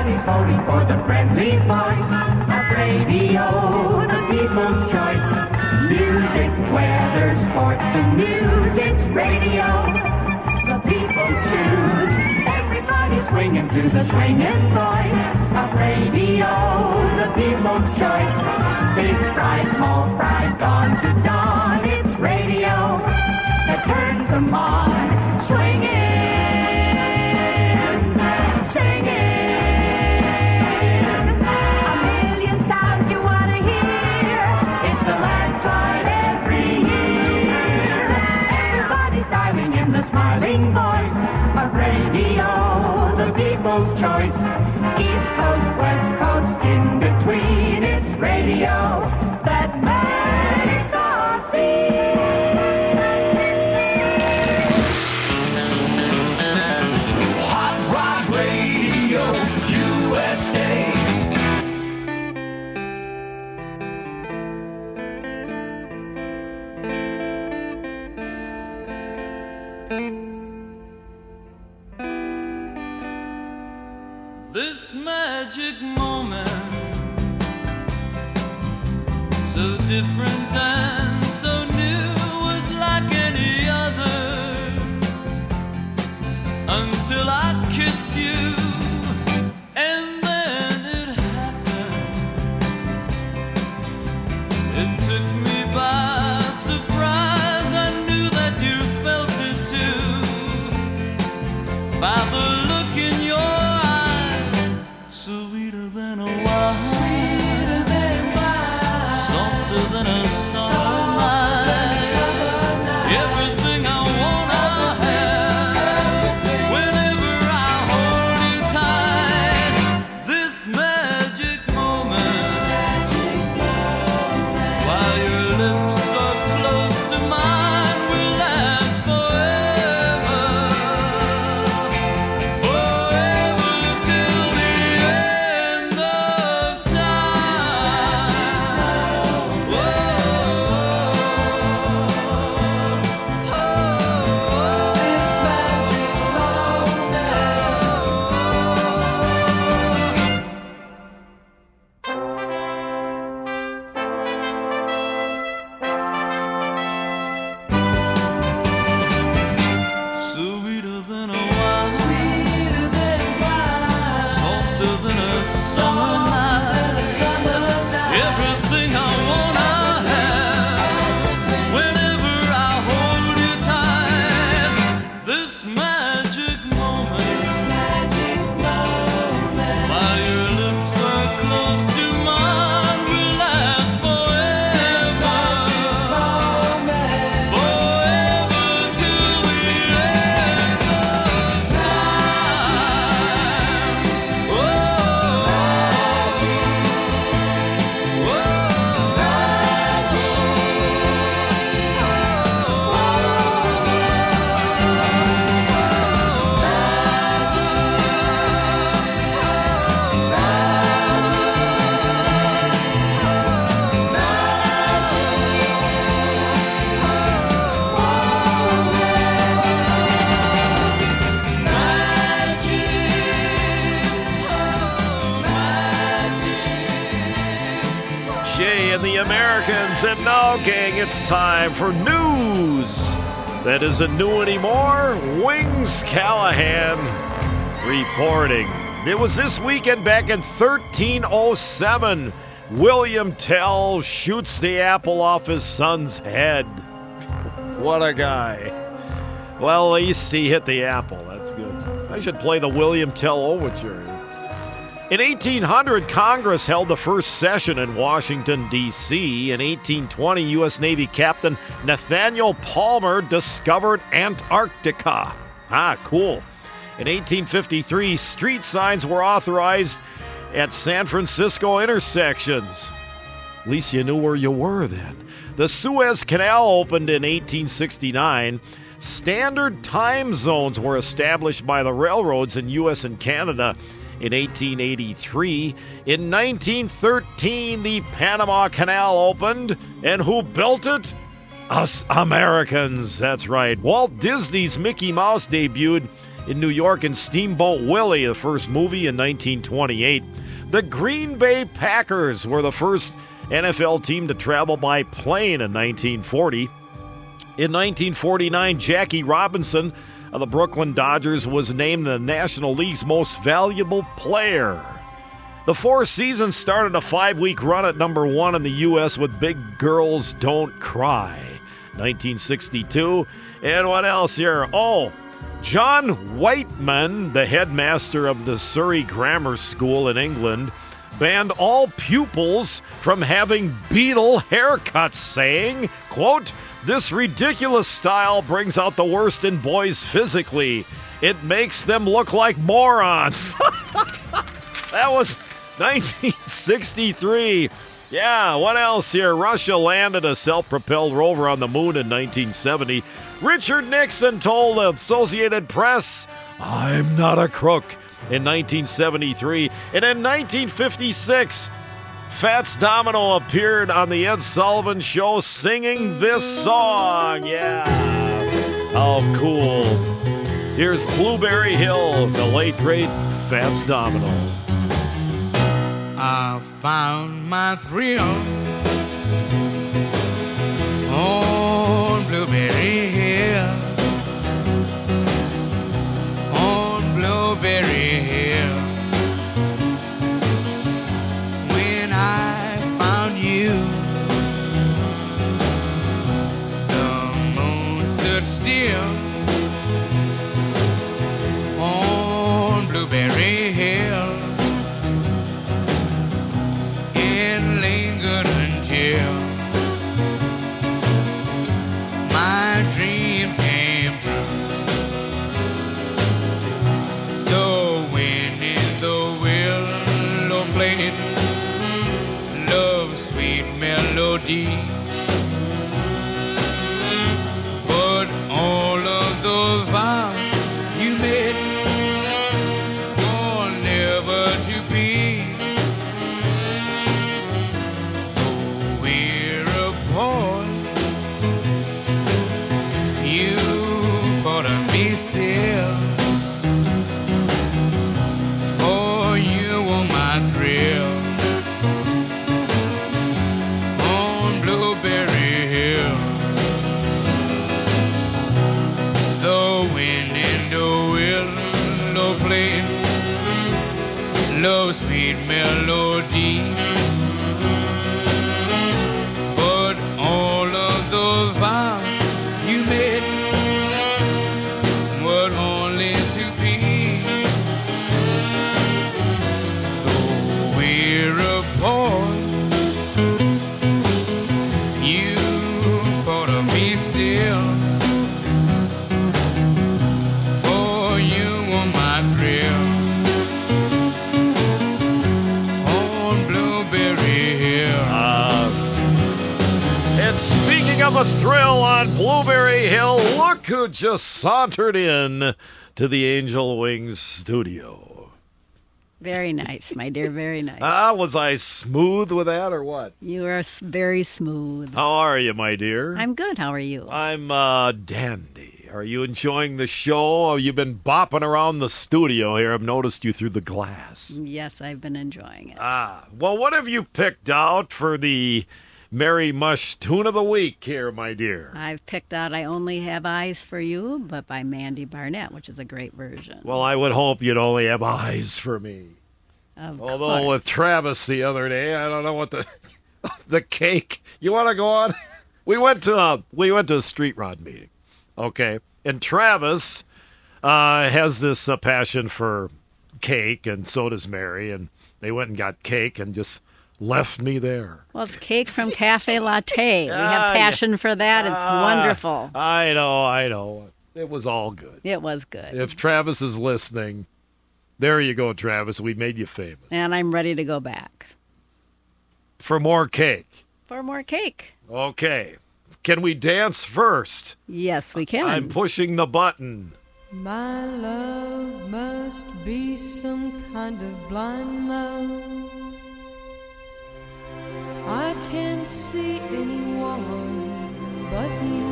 Everybody's voting for the friendly voice of radio, the people's choice. Music, weather, sports, and news, it's radio. The people choose. Everybody's swinging to the swinging voice of radio, the people's choice. Big fry, small fry, dawn to dawn, it's radio that turns them on. Swinging, people's choice. East Coast, West Coast, in between, it's radio time for news that isn't new anymore. Wings Callahan reporting. It was this weekend back in 1307. William Tell shoots the apple off his son's head. What a guy. Well, at least he hit the apple. That's good. I should play the William Tell overture. In 1800, Congress held the first session in Washington, D.C. In 1820, U.S. Navy Captain Nathaniel Palmer discovered Antarctica. Ah, cool. In 1853, street signs were authorized at San Francisco intersections. At least you knew where you were then. The Suez Canal opened in 1869. Standard time zones were established by the railroads in U.S. and Canada in 1883. In 1913, the Panama Canal opened. And who built it? Us Americans. That's right. Walt Disney's Mickey Mouse debuted in New York in Steamboat Willie, the first movie in 1928. The Green Bay Packers were the first NFL team to travel by plane in 1940. In 1949, Jackie Robinson of the Brooklyn Dodgers was named the National League's most valuable player. The Four Seasons started a five week run at number one in the U.S. with Big Girls Don't Cry, 1962. And what else here? Oh, John Whiteman, the headmaster of the Surrey Grammar School in England, banned all pupils from having Beatle haircuts, saying, quote, this ridiculous style brings out the worst in boys physically. It makes them look like morons. that was 1963. Yeah, what else here? Russia landed a self propelled rover on the moon in 1970. Richard Nixon told the Associated Press, I'm not a crook, in 1973. And in 1956, Fats Domino appeared on the Ed Sullivan Show singing this song. Yeah. How cool. Here's Blueberry Hill, the late great Fats Domino. I found my thrill on Blueberry Hill. Still Blueberry Hill, look who just sauntered in to the Angel Wings studio. Very nice, my dear. Very nice. Ah, was I smooth with that or what? you are very smooth. How are you, my dear? I'm good. How are you? I'm uh, dandy. Are you enjoying the show? You've you been bopping around the studio here? I've noticed you through the glass. yes, I've been enjoying it. Ah, well, what have you picked out for the Mary Mush Tune of the Week here, my dear? I've picked out I Only Have Eyes for You, but by Mandy Barnett, which is a great version. Well, I would hope you'd only have eyes for me. Of Although course. with Travis the other day, I don't know what the the cake. You want to go on? We went to a we went to a street rod meeting, okay, and Travis uh, has this uh, passion for cake, and so does Mary, and they went and got cake and just left me there. Well, it's cake from Cafe Latte. we Ah, have passion for that. It's Ah, wonderful. I know, I know. It was all good. It was good. If Travis is listening, there you go, Travis. We made you famous and I'm ready to go back for more cake. for more cake. Okay. Can we dance first? Yes, we can. I'm pushing the button. My love must be some kind of blind love. I can't see anyone but you.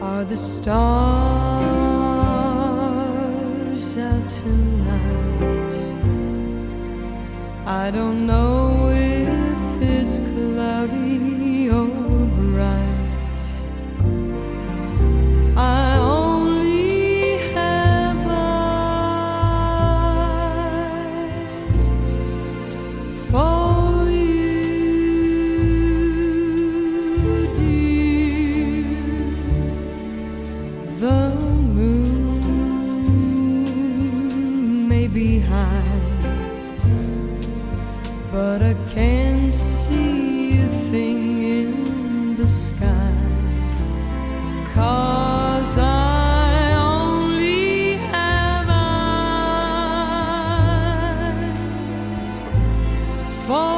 Are the stars out tonight? I don't know. For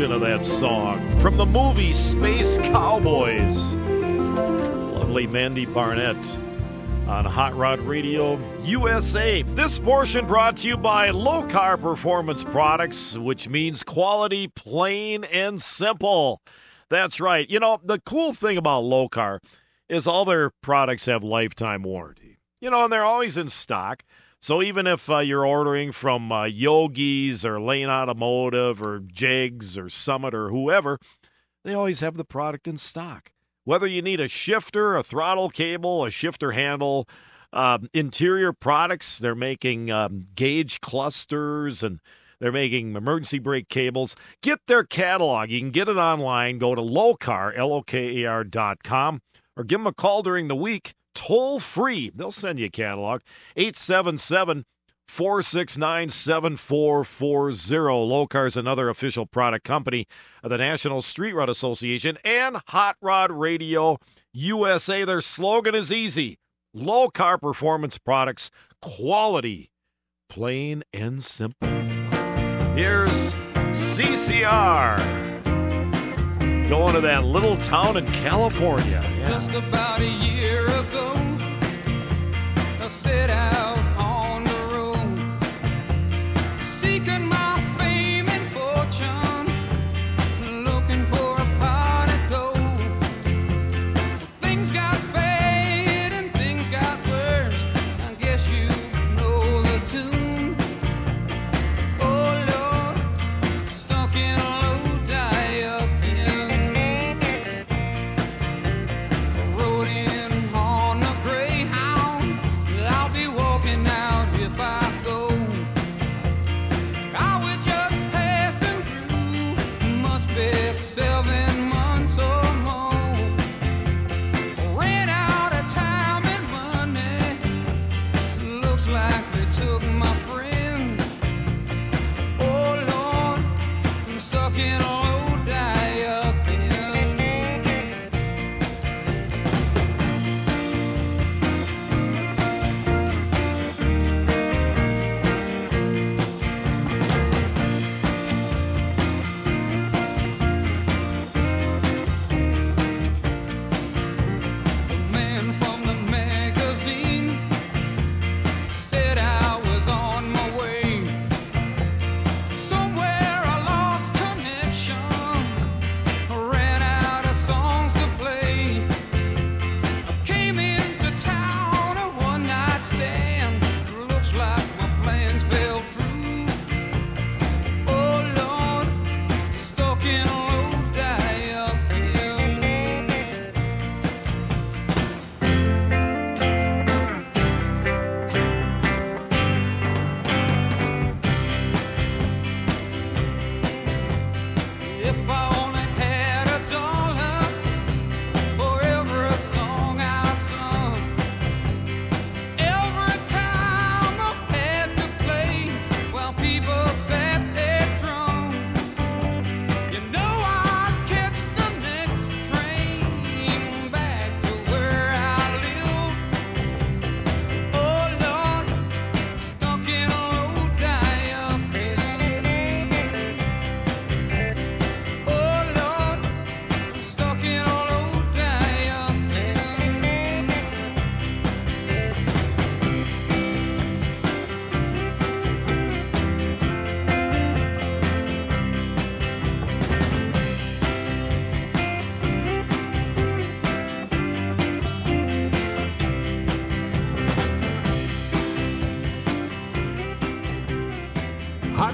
version of that song from the movie Space Cowboys. Lovely Mandy Barnett on Hot Rod Radio USA. This portion brought to you by Lokar Performance Products, which means quality, plain and simple. That's right. You know, the cool thing about Lokar is all their products have lifetime warranty. You know, and they're always in stock. So even if uh, you're ordering from uh, Yogi's or Lane Automotive or Jegs or Summit or whoever, they always have the product in stock. Whether you need a shifter, a throttle cable, a shifter handle, um, interior products, they're making um, gauge clusters and they're making emergency brake cables. Get their catalog. You can get it online. Go to lokar, L-O-K-A-R dot com, or give them a call during the week, toll free. They'll send you a catalog. 877 469 7440. Lokar is another official product company of the National Street Rod Association and Hot Rod Radio USA. Their slogan is easy Lokar performance products, quality, plain and simple. Here's CCR going to that little town in California. Yeah. Set out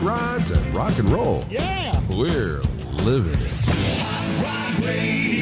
rods, and rock and roll. Yeah. We're living it.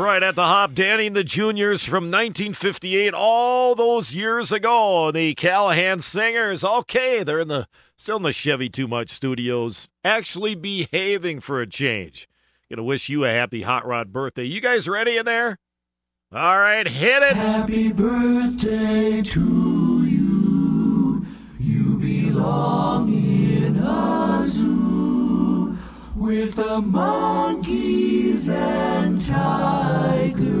right, at the hop, Danny and the Juniors from 1958, all those years ago. The Callahan Singers, okay, they're in the still in the Chevy Too Much Studios, actually behaving for a change. Gonna wish you a happy hot rod birthday. You guys ready in there? All right, hit it. Happy birthday to you. You belong in a zoo with the monkeys and tigers.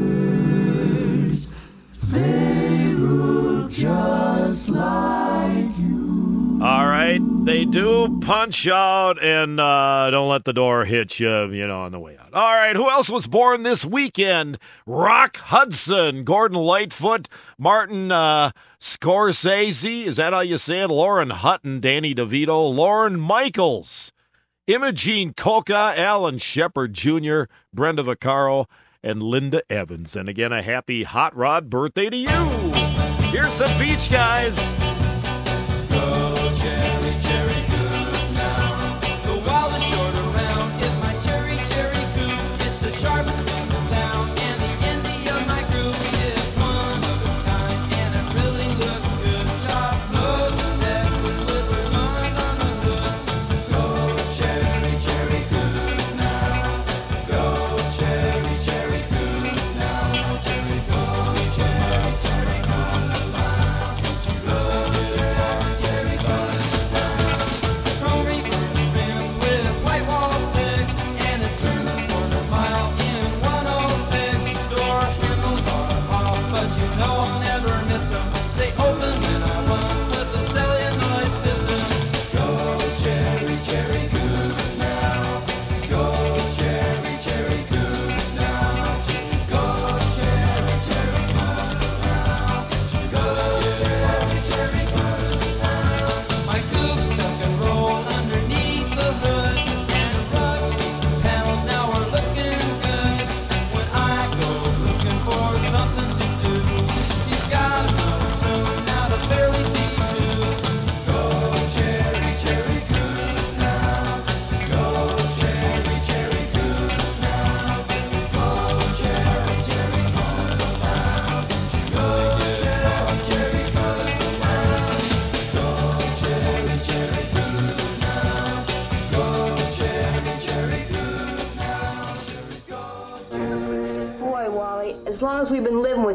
They look just like you. All right, they do punch out and uh, don't let the door hit you, you know, on the way out. All right, who else was born this weekend? Rock Hudson, Gordon Lightfoot, Martin. Uh, Scorsese, is that how you say it? Lauren Hutton, Danny DeVito, Lorne Michaels, Imogene Coca, Alan Shepard Jr., Brenda Vaccaro, and Linda Evans. And again, a happy Hot Rod birthday to you. Here's some beach guys.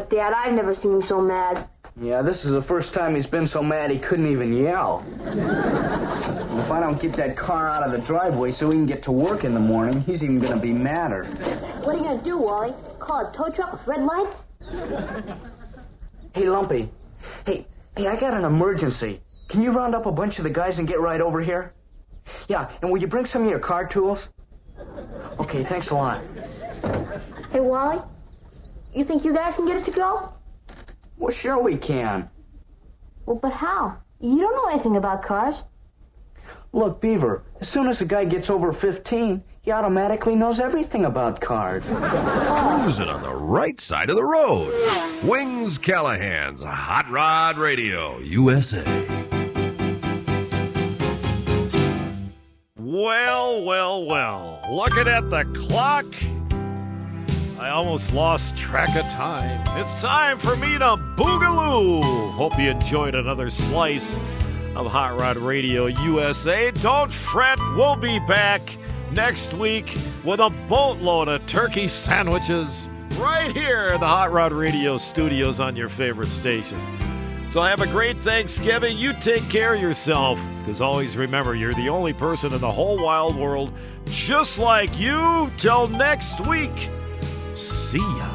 Dad, I've never seen him so mad. Yeah, this is the first time he's been so mad he couldn't even yell. If I don't get that car out of the driveway so he can get to work in the morning, he's even gonna be madder. What are you gonna do, Wally? Call a tow truck with red lights? Hey, Lumpy. Hey, hey, I got an emergency. Can you round up a bunch of the guys and get right over here? Yeah, and will you bring some of your car tools? Okay, thanks a lot. Hey, Wally? You think you guys can get it to go? Well, sure we can. Well, but how? You don't know anything about cars. Look, Beaver, as soon as a guy gets over 15, he automatically knows everything about cars. Cruising on the right side of the road. Wings Callahan's Hot Rod Radio, USA. Well, well, well. Looking at the clock, I almost lost track of time. It's time for me to boogaloo. Hope you enjoyed another slice of Hot Rod Radio USA. Don't fret, we'll be back next week with a boatload of turkey sandwiches right here in the Hot Rod Radio studios on your favorite station. So have a great Thanksgiving. You take care of yourself. Because always remember, you're the only person in the whole wild world just like you. Till next week. See ya.